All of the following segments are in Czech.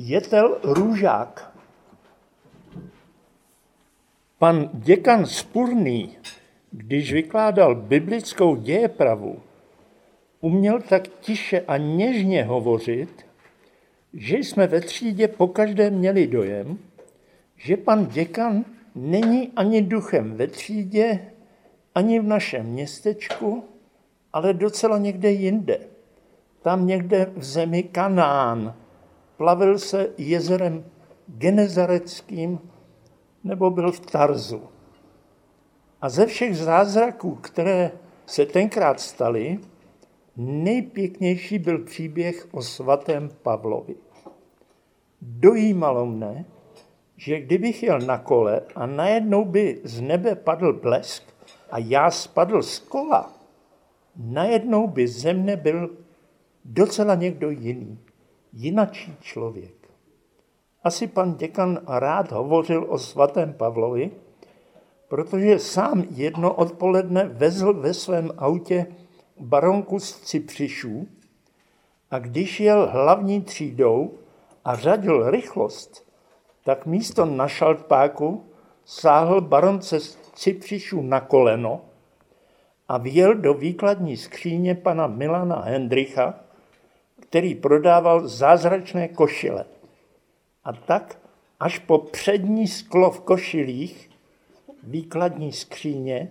Jetel Růžák. Pan děkan Spurný, když vykládal biblickou dějepravu, uměl tak tiše a něžně hovořit, že jsme ve třídě pokaždé měli dojem, že pan děkan není ani duchem ve třídě, ani v našem městečku, ale docela někde jinde. Tam někde v zemi Kanán. Plavil se jezerem Genezareckým nebo byl v Tarzu. A ze všech zázraků, které se tenkrát staly, nejpěknější byl příběh o svatém Pavlovi. Dojímalo mne, že kdybych jel na kole a najednou by z nebe padl blesk a já spadl z kola, najednou by ze mne byl docela někdo jiný, jinačí člověk. Asi pan děkan rád hovořil o svatém Pavlovi, protože sám jedno odpoledne vezl ve svém autě baronku z Cypřišů a když jel hlavní třídou a řadil rychlost, tak místo na šaltpáku sáhl baronce z Cypřišů na koleno a vjel do výkladní skříně pana Milana Hendricha, který prodával zázračné košile. A tak až po přední sklo v košilích výkladní skříně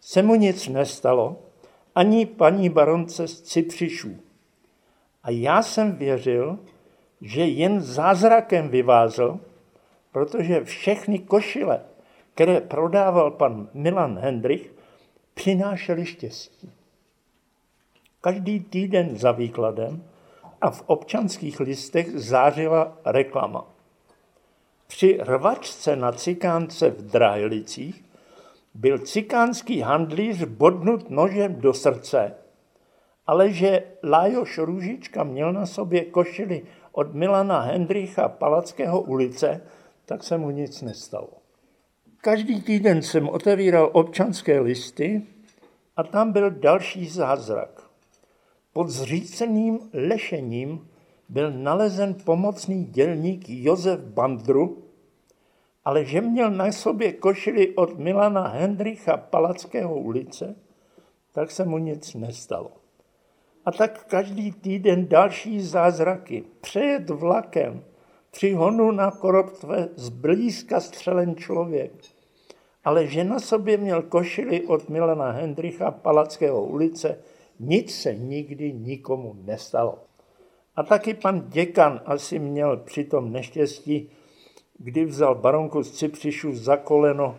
se mu nic nestalo, ani paní baronce z Cypřišů. A já jsem věřil, že jen zázrakem vyvázl, protože všechny košile, které prodával pan Milan Hendrich, přinášely štěstí. Každý týden za výkladem a v občanských listech zářila reklama. Při rvačce na cikánce v Drahlicích byl cikánský handlíř bodnut nožem do srdce, ale že Lájoš Růžička měl na sobě košily od Milana Hendricha Palackého ulice, tak se mu nic nestalo. Každý týden jsem otevíral občanské listy a tam byl další zázrak. Pod zříceným lešením byl nalezen pomocný dělník Josef Bandru, ale že měl na sobě košili od Milana Hendricha Palackého ulice, tak se mu nic nestalo. A tak každý týden další zázraky. Přejet vlakem, při honu na koroptve zblízka střelen člověk. Ale že na sobě měl košili od Milana Hendricha Palackého ulice, nic se nikdy nikomu nestalo. A taky pan děkan asi měl při tom neštěstí, kdy vzal baronku z Cypřišu za koleno,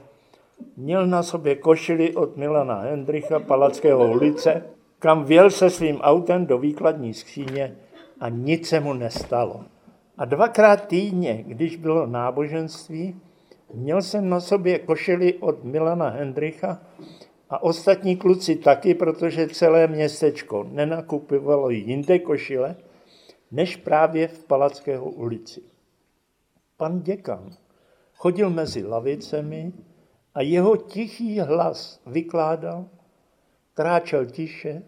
měl na sobě košili od Milana Hendricha Palackého ulice, kam věl se svým autem do výkladní skříně a nic se mu nestalo. A dvakrát týdně, když bylo náboženství, měl jsem na sobě košili od Milana Hendricha a ostatní kluci taky, protože celé městečko nenakupovalo jinde košile, než právě v Palackého ulici. Pan děkan chodil mezi lavicemi a jeho tichý hlas vykládal, kráčel tiše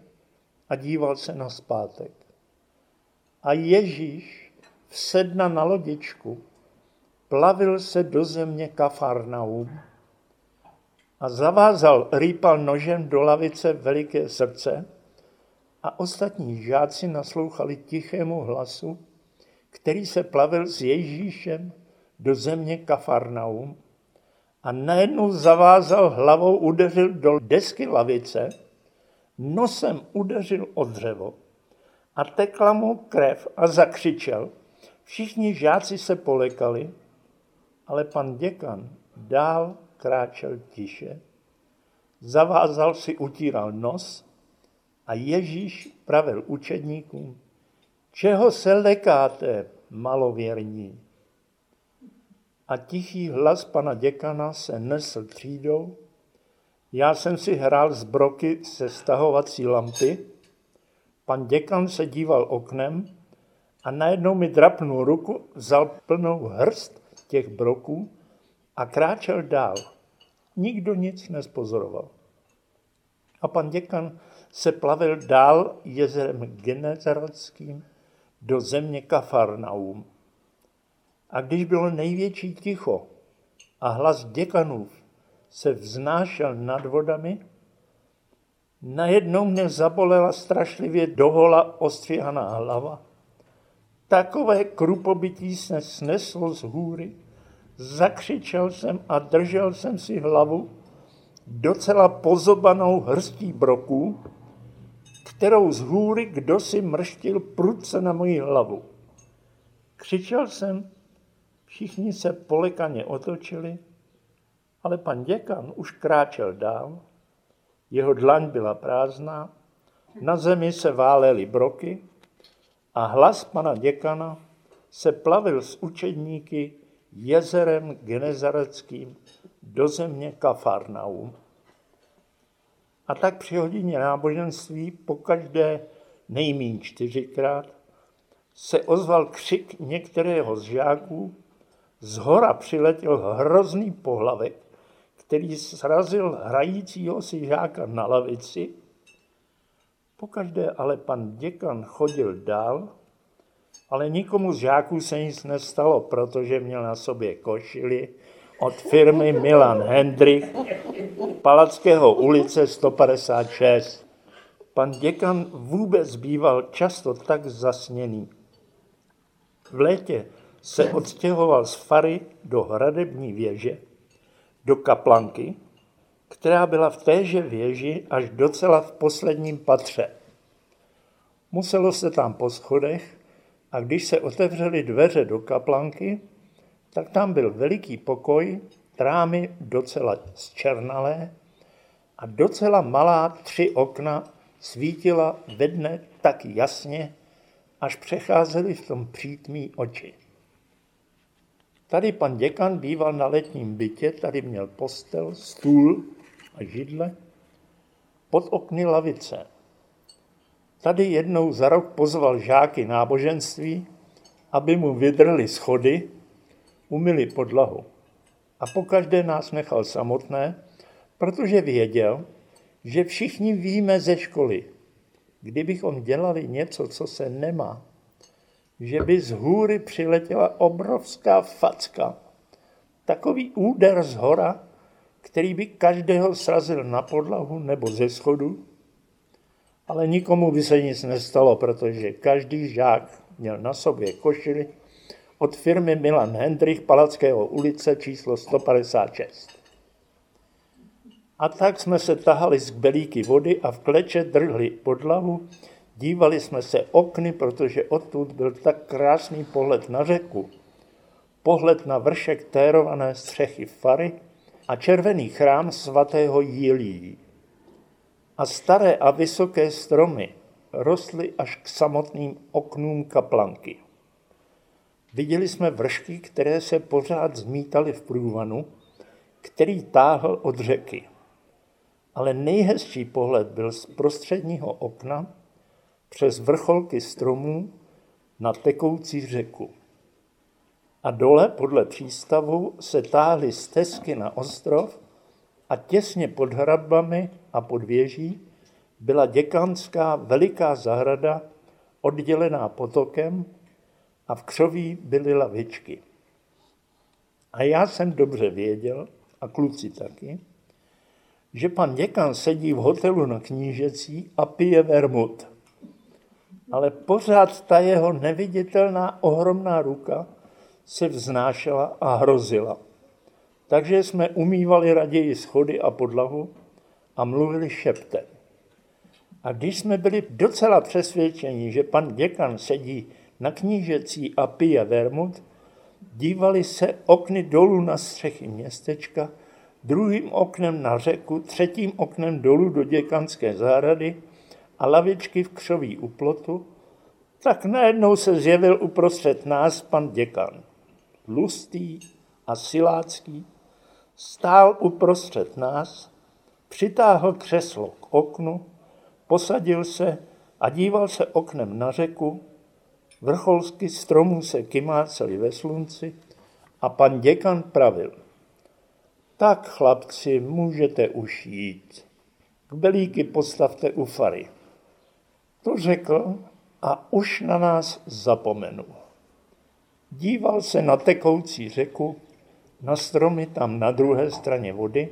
a díval se na zpátek. A Ježíš vsedna na lodičku, plavil se do země Kafarnaum a zavázal, rýpal nožem do lavice veliké srdce a ostatní žáci naslouchali tichému hlasu, který se plavil s Ježíšem do země Kafarnaum a najednou zavázal hlavou, udeřil do desky lavice, nosem udeřil o dřevo a tekla mu krev a zakřičel. Všichni žáci se polekali, ale pan děkan dál kráčel tiše, zavázal si, utíral nos a Ježíš pravil učedníkům, čeho se lekáte, malověrní? A tichý hlas pana děkana se nesl třídou. Já jsem si hrál z broky se stahovací lampy. Pan děkan se díval oknem a najednou mi drapnul ruku, vzal plnou hrst těch broků a kráčel dál. Nikdo nic nespozoroval. A pan děkan se plavil dál jezerem Genezareckým do země Kafarnaum. A když bylo největší ticho a hlas děkanův se vznášel nad vodami, najednou mě zabolela strašlivě dohola ostřihaná hlava. Takové krupobytí se sneslo z hůry, zakřičel jsem a držel jsem si hlavu docela pozobanou hrstí broků, kterou z hůry kdo si mrštil prudce na moji hlavu. Křičel jsem, všichni se polekaně otočili, ale pan děkan už kráčel dál, jeho dlaň byla prázdná, na zemi se válely broky a hlas pana děkana se plavil s učedníky jezerem genezareckým do země Kafarnaum. A tak při hodině náboženství pokaždé nejmín čtyřikrát se ozval křik některého z žáků, z hora přiletěl hrozný pohlavek, který srazil hrajícího si žáka na lavici. Pokaždé ale pan děkan chodil dál, ale nikomu z žáků se nic nestalo, protože měl na sobě košili od firmy Milan Hendrich, Palackého ulice 156. Pan děkan vůbec býval často tak zasněný. V létě se odstěhoval z Fary do hradební věže, do kaplanky, která byla v téže věži až docela v posledním patře. Muselo se tam po schodech a když se otevřely dveře do kaplanky, tak tam byl veliký pokoj, trámy docela zčernalé a docela malá tři okna svítila ve dne tak jasně, až přecházely v tom přítmí oči. Tady pan děkan býval na letním bytě, tady měl postel, stůl a židle, pod okny lavice. Tady jednou za rok pozval žáky náboženství, aby mu vydrli schody, umyli podlahu. A pokaždé nás nechal samotné, protože věděl, že všichni víme ze školy, kdybychom dělali něco, co se nemá, že by z hůry přiletěla obrovská facka, takový úder z hora, který by každého srazil na podlahu nebo ze schodu, ale nikomu by se nic nestalo, protože každý žák měl na sobě košili od firmy Milan Hendrich Palackého ulice číslo 156. A tak jsme se tahali z belíky vody a v kleče drhli podlahu, dívali jsme se okny, protože odtud byl tak krásný pohled na řeku, pohled na vršek térované střechy Fary a červený chrám svatého Jílí. A staré a vysoké stromy rostly až k samotným oknům kaplanky. Viděli jsme vršky, které se pořád zmítaly v průvanu, který táhl od řeky. Ale nejhezčí pohled byl z prostředního okna přes vrcholky stromů na tekoucí řeku. A dole podle přístavu se táhly stezky na ostrov a těsně pod hradbami a pod věží byla děkanská veliká zahrada oddělená potokem a v křoví byly lavičky. A já jsem dobře věděl, a kluci taky, že pan děkan sedí v hotelu na knížecí a pije vermut. Ale pořád ta jeho neviditelná ohromná ruka se vznášela a hrozila. Takže jsme umývali raději schody a podlahu a mluvili šeptem. A když jsme byli docela přesvědčeni, že pan děkan sedí na knížecí a pije vermut, dívali se okny dolů na střechy městečka, druhým oknem na řeku, třetím oknem dolů do děkanské zahrady a lavičky v křoví u plotu, tak najednou se zjevil uprostřed nás pan děkan. Lustý a silácký, stál uprostřed nás, přitáhl křeslo k oknu, posadil se a díval se oknem na řeku, vrcholsky stromů se kymáceli ve slunci a pan děkan pravil. Tak, chlapci, můžete už jít. K belíky postavte u fary. To řekl a už na nás zapomenul. Díval se na tekoucí řeku, na stromy tam na druhé straně vody,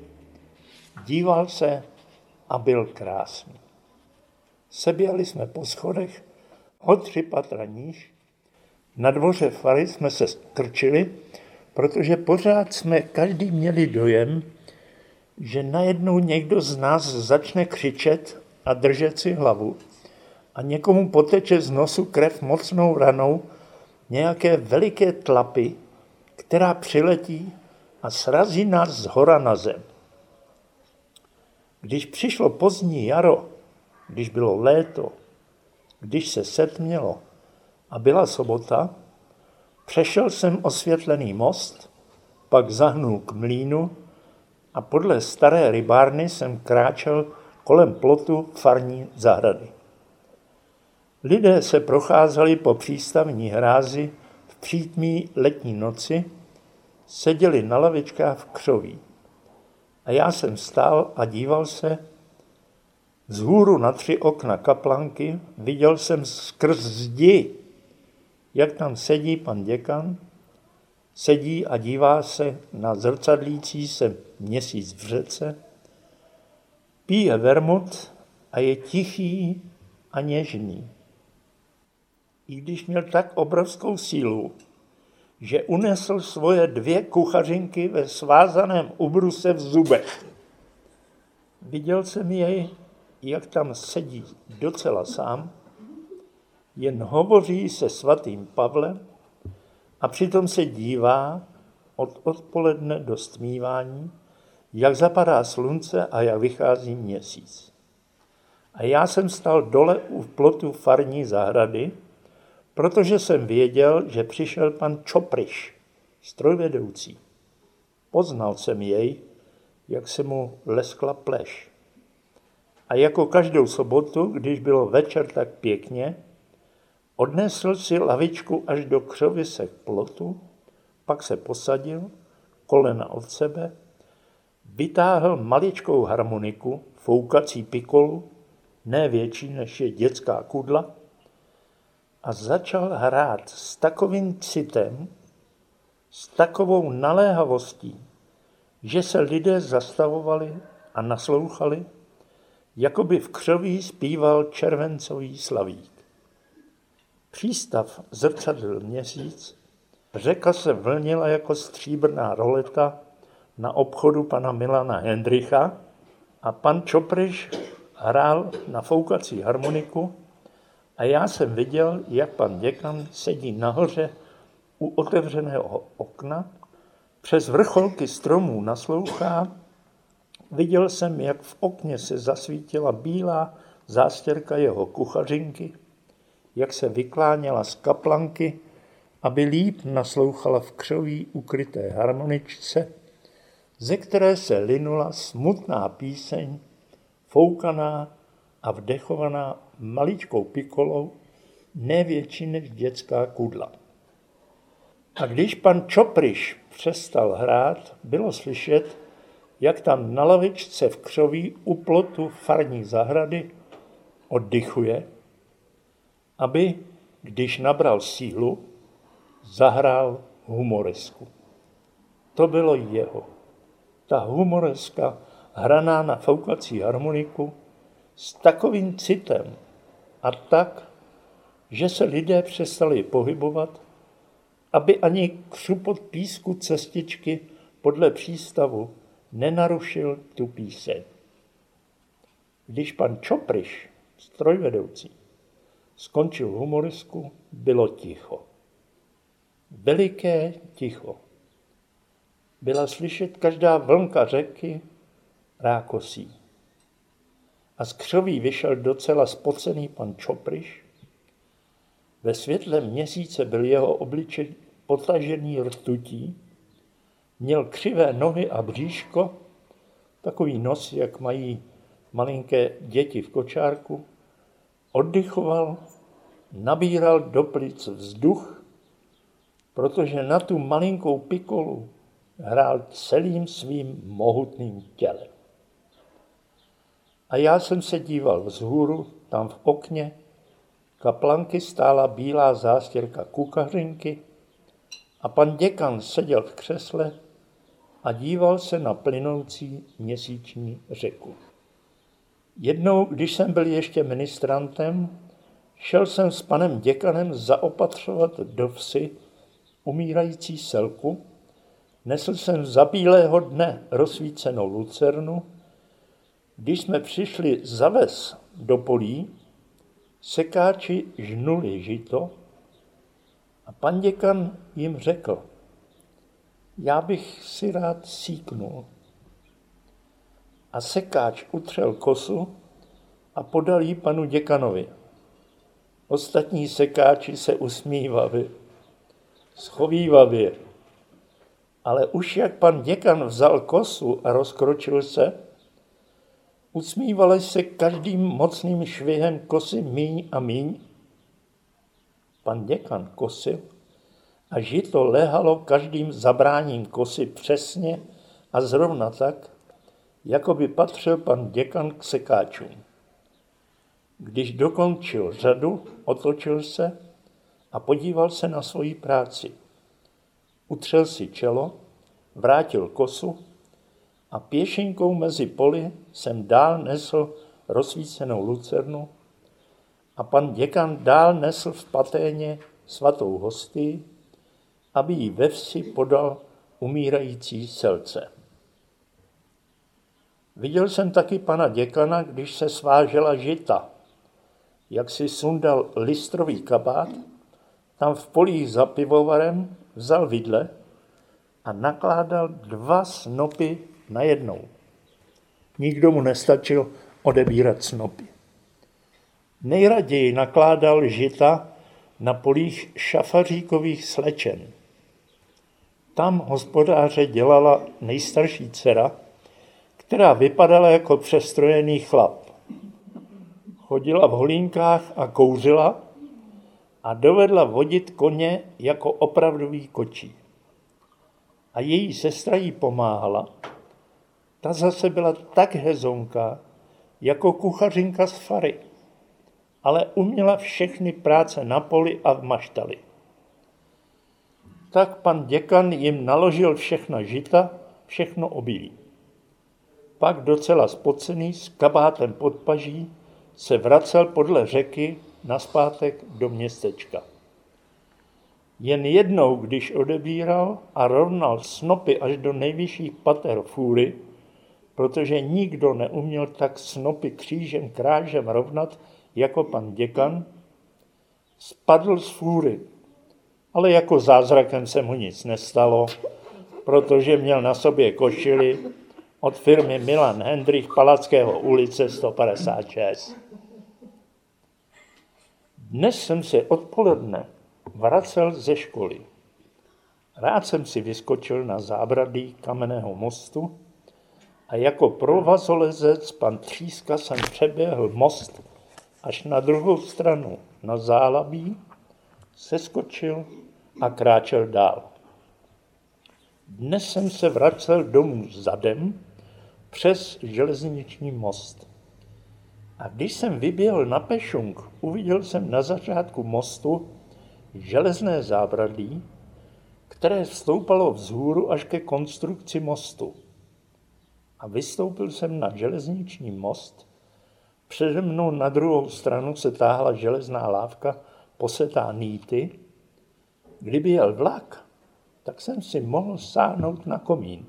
díval se a byl krásný. Seběhli jsme po schodech o tři patra níž. Na dvoře fary jsme se strčili, protože pořád jsme každý měli dojem, že najednou někdo z nás začne křičet a držet si hlavu a někomu poteče z nosu krev mocnou ranou nějaké veliké tlapy, která přiletí a srazí nás z hora na zem. Když přišlo pozdní jaro, když bylo léto, když se setmělo a byla sobota, přešel jsem osvětlený most, pak zahnul k mlínu a podle staré rybárny jsem kráčel kolem plotu farní zahrady. Lidé se procházeli po přístavní hrázi přítmí letní noci, seděli na lavičkách v křoví. A já jsem stál a díval se. hůru na tři okna kaplanky viděl jsem skrz zdi, jak tam sedí pan děkan, sedí a dívá se na zrcadlící se měsíc v řece, pije vermut a je tichý a něžný. I když měl tak obrovskou sílu, že unesl svoje dvě kuchařinky ve svázaném ubruse v zubech. Viděl jsem jej, jak tam sedí docela sám, jen hovoří se svatým Pavlem a přitom se dívá od odpoledne do stmívání, jak zapadá slunce a jak vychází měsíc. A já jsem stal dole u plotu farní zahrady, protože jsem věděl, že přišel pan Čopriš, strojvedoucí. Poznal jsem jej, jak se mu leskla pleš. A jako každou sobotu, když bylo večer tak pěkně, odnesl si lavičku až do křovisek plotu, pak se posadil, kolena od sebe, vytáhl maličkou harmoniku, foukací pikolu, ne větší než je dětská kudla, a začal hrát s takovým citem, s takovou naléhavostí, že se lidé zastavovali a naslouchali, jako by v křoví zpíval červencový slavík. Přístav zrcadlil měsíc, řeka se vlnila jako stříbrná roleta na obchodu pana Milana Hendricha a pan Čopriš hrál na foukací harmoniku a já jsem viděl, jak pan děkan sedí nahoře u otevřeného okna, přes vrcholky stromů naslouchá. Viděl jsem, jak v okně se zasvítila bílá zástěrka jeho kuchařinky, jak se vykláněla z kaplanky, aby líp naslouchala v křoví ukryté harmoničce, ze které se linula smutná píseň, foukaná a vdechovaná maličkou pikolou, ne větší než dětská kudla. A když pan Čopriš přestal hrát, bylo slyšet, jak tam na lavičce v křoví u plotu farní zahrady oddychuje, aby, když nabral sílu, zahrál humoresku. To bylo jeho. Ta humoreska, hraná na foukací harmoniku, s takovým citem a tak, že se lidé přestali pohybovat, aby ani křupot písku cestičky podle přístavu nenarušil tu píseň. Když pan Čopriš, strojvedoucí, skončil humorisku, bylo ticho. Veliké ticho. Byla slyšet každá vlnka řeky rákosí a z křoví vyšel docela spocený pan Čopriš. Ve světle měsíce byl jeho obličej potažený rtutí, měl křivé nohy a bříško, takový nos, jak mají malinké děti v kočárku, oddychoval, nabíral do plic vzduch, protože na tu malinkou pikolu hrál celým svým mohutným tělem. A já jsem se díval vzhůru, tam v okně, kaplanky stála bílá zástěrka kukařinky. A pan děkan seděl v křesle a díval se na plynoucí měsíční řeku. Jednou, když jsem byl ještě ministrantem, šel jsem s panem děkanem zaopatřovat do vsi umírající selku, nesl jsem za bílého dne rozsvícenou lucernu, když jsme přišli za ves do polí, sekáči žnuli žito a pan děkan jim řekl, já bych si rád síknul. A sekáč utřel kosu a podal ji panu děkanovi. Ostatní sekáči se usmívali, schovívavě. Ale už jak pan děkan vzal kosu a rozkročil se, usmívali se každým mocným švihem kosy míň a míň. Pan děkan kosil a žito lehalo každým zabráním kosy přesně a zrovna tak, jako by patřil pan děkan k sekáčům. Když dokončil řadu, otočil se a podíval se na svoji práci. Utřel si čelo, vrátil kosu a pěšinkou mezi poli jsem dál nesl rozsvícenou lucernu a pan děkan dál nesl v paténě svatou hostii, aby ji ve vsi podal umírající selce. Viděl jsem taky pana děkana, když se svážela žita, jak si sundal listrový kabát, tam v polích za pivovarem vzal vidle a nakládal dva snopy najednou. Nikdo mu nestačil odebírat snopy. Nejraději nakládal žita na polích šafaříkových slečen. Tam hospodáře dělala nejstarší dcera, která vypadala jako přestrojený chlap. Chodila v holínkách a kouřila a dovedla vodit koně jako opravdový kočí. A její sestra jí pomáhala. Ta zase byla tak hezonká, jako kuchařinka z fary, ale uměla všechny práce na poli a v maštali tak pan děkan jim naložil všechna žita, všechno obilí. Pak docela spocený s kabátem pod paží se vracel podle řeky naspátek do městečka. Jen jednou, když odebíral a rovnal snopy až do nejvyšších pater fůry, protože nikdo neuměl tak snopy křížem krážem rovnat jako pan děkan, spadl z fůry ale jako zázrakem se mu nic nestalo, protože měl na sobě košili od firmy Milan Hendrich Palackého ulice 156. Dnes jsem se odpoledne vracel ze školy. Rád jsem si vyskočil na zábradlí kamenného mostu a jako provazolezec pan Tříska jsem přeběhl most až na druhou stranu na zálabí, seskočil a kráčel dál. Dnes jsem se vracel domů zadem přes železniční most. A když jsem vyběhl na Pešung, uviděl jsem na začátku mostu železné zábradlí, které vstoupalo vzhůru až ke konstrukci mostu. A vystoupil jsem na železniční most. Přede mnou na druhou stranu se táhla železná lávka posetá nýty Kdyby jel vlak, tak jsem si mohl sáhnout na komín.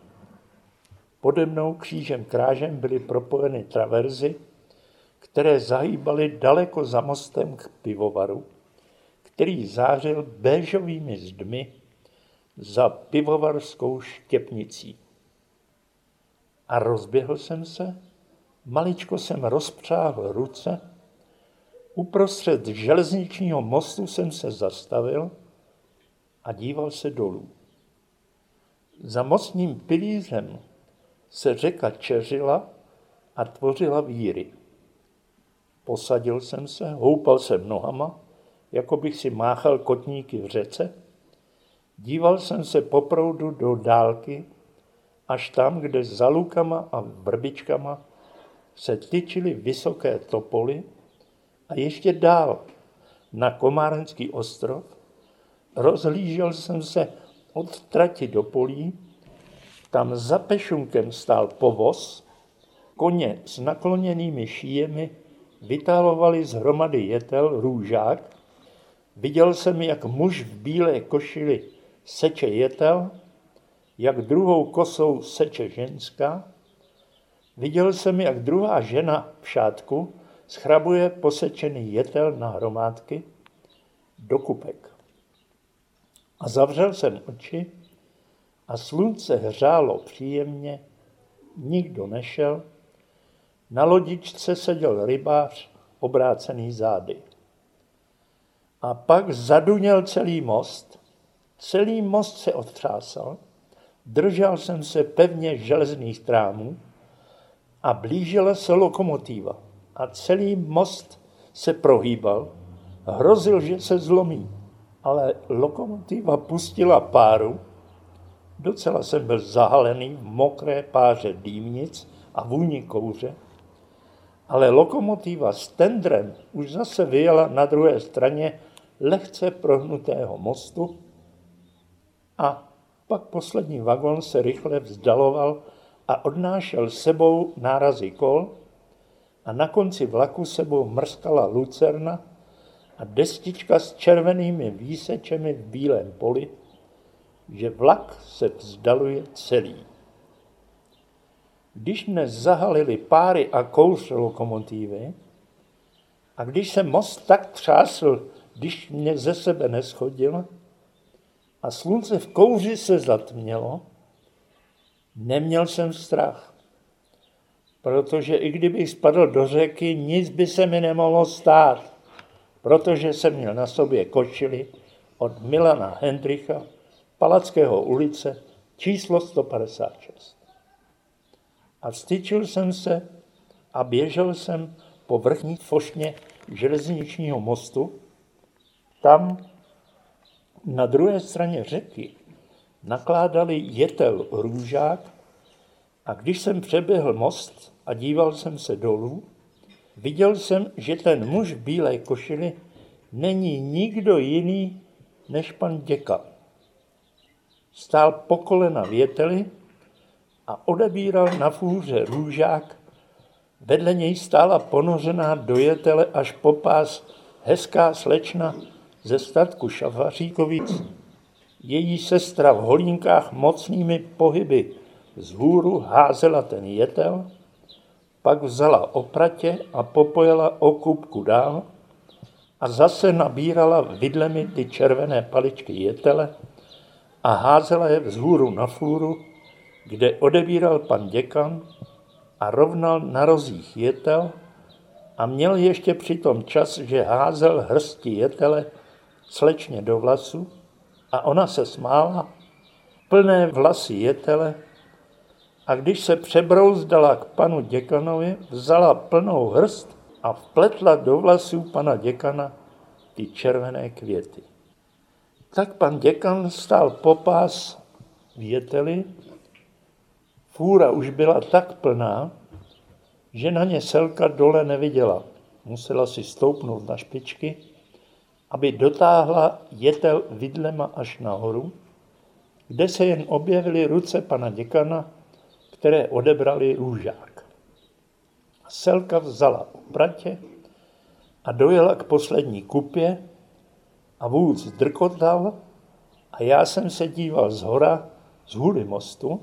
Pode mnou křížem krážem byly propojeny traverzy, které zahýbaly daleko za mostem k pivovaru, který zářil béžovými zdmi za pivovarskou štěpnicí. A rozběhl jsem se, maličko jsem rozpřáhl ruce, uprostřed železničního mostu jsem se zastavil a díval se dolů. Za mocným pilířem se řeka čeřila a tvořila víry. Posadil jsem se, houpal jsem nohama, jako bych si máchal kotníky v řece. Díval jsem se po proudu do dálky, až tam, kde za lukama a vrbičkama se tyčily vysoké topoly a ještě dál na Komárenský ostrov Rozhlížel jsem se od trati do polí, tam za pešunkem stál povoz, koně s nakloněnými šíjemi vytálovali z hromady jetel růžák. Viděl jsem, jak muž v bílé košili seče jetel, jak druhou kosou seče ženská. Viděl jsem, jak druhá žena v šátku schrabuje posečený jetel na hromádky do kupek. A zavřel jsem oči a slunce hřálo příjemně, nikdo nešel, na lodičce seděl rybář obrácený zády. A pak zaduněl celý most, celý most se otřásal, držel jsem se pevně železných trámů a blížila se lokomotiva. A celý most se prohýbal, hrozil, že se zlomí, ale lokomotiva pustila páru, docela jsem byl zahalený v mokré páře dýmnic a vůni kouře, ale lokomotiva s tendrem už zase vyjela na druhé straně lehce prohnutého mostu a pak poslední vagon se rychle vzdaloval a odnášel sebou nárazy kol a na konci vlaku sebou mrskala lucerna a destička s červenými výsečemi v bílém poli, že vlak se vzdaluje celý. Když mne zahalili páry a kouř lokomotivy, a když se most tak třásl, když mě ze sebe neschodil, a slunce v kouři se zatmělo, neměl jsem strach. Protože i kdybych spadl do řeky, nic by se mi nemohlo stát, protože jsem měl na sobě kočily od Milana Hendricha, Palackého ulice, číslo 156 a vstyčil jsem se a běžel jsem po vrchní fošně železničního mostu. Tam na druhé straně řeky nakládali jetel růžák a když jsem přeběhl most a díval jsem se dolů, viděl jsem, že ten muž v bílé košili není nikdo jiný než pan děka. Stál po kolena v jeteli a odebíral na fůře růžák. Vedle něj stála ponořená do jetele až po pás hezká slečna ze statku Šafaříkovic. Její sestra v holínkách mocnými pohyby z hůru házela ten jetel, pak vzala opratě a popojela o kupku dál a zase nabírala vidlemi ty červené paličky jetele a házela je vzhůru na fůru kde odebíral pan děkan a rovnal na rozích jetel a měl ještě přitom čas, že házel hrsti jetele slečně do vlasu a ona se smála, plné vlasy jetele a když se přebrouzdala k panu děkanovi, vzala plnou hrst a vpletla do vlasů pana děkana ty červené květy. Tak pan děkan stál popás jeteli Fůra už byla tak plná, že na ně Selka dole neviděla. Musela si stoupnout na špičky, aby dotáhla jetel vidlema až nahoru, kde se jen objevily ruce pana děkana, které odebrali růžák. Selka vzala opratě a dojela k poslední kupě a vůz drkotal a já jsem se díval z hora, z hůry mostu,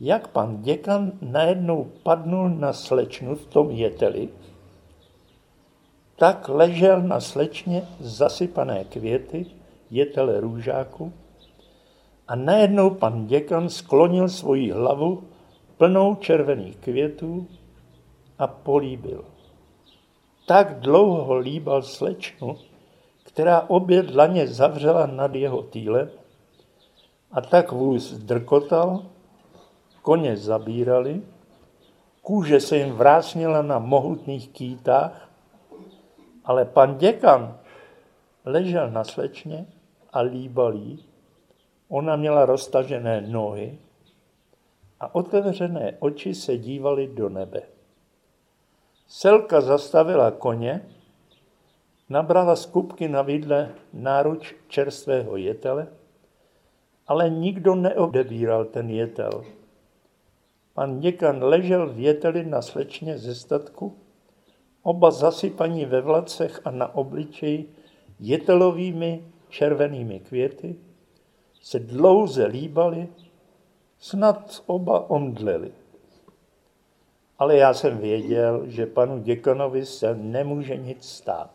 jak pan děkan najednou padnul na slečnu v tom jeteli, tak ležel na slečně zasypané květy, jetele růžáku, a najednou pan děkan sklonil svoji hlavu plnou červených květů a políbil. Tak dlouho líbal slečnu, která obě dlaně zavřela nad jeho týlem a tak vůz drkotal koně zabírali, kůže se jim vrásnila na mohutných kýtách, ale pan děkan ležel na slečně a líbal jí. Ona měla roztažené nohy a otevřené oči se dívaly do nebe. Selka zastavila koně, nabrala z kupky na vidle náruč čerstvého jetele ale nikdo neodebíral ten jetel. Pan děkan ležel v jeteli na slečně ze statku, oba zasypaní ve vlacech a na obličeji jetelovými červenými květy, se dlouze líbali, snad oba omdleli. Ale já jsem věděl, že panu děkanovi se nemůže nic stát,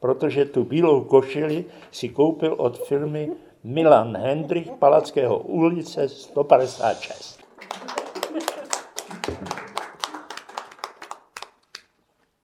protože tu bílou košili si koupil od firmy Milan Hendrich Palackého ulice 156.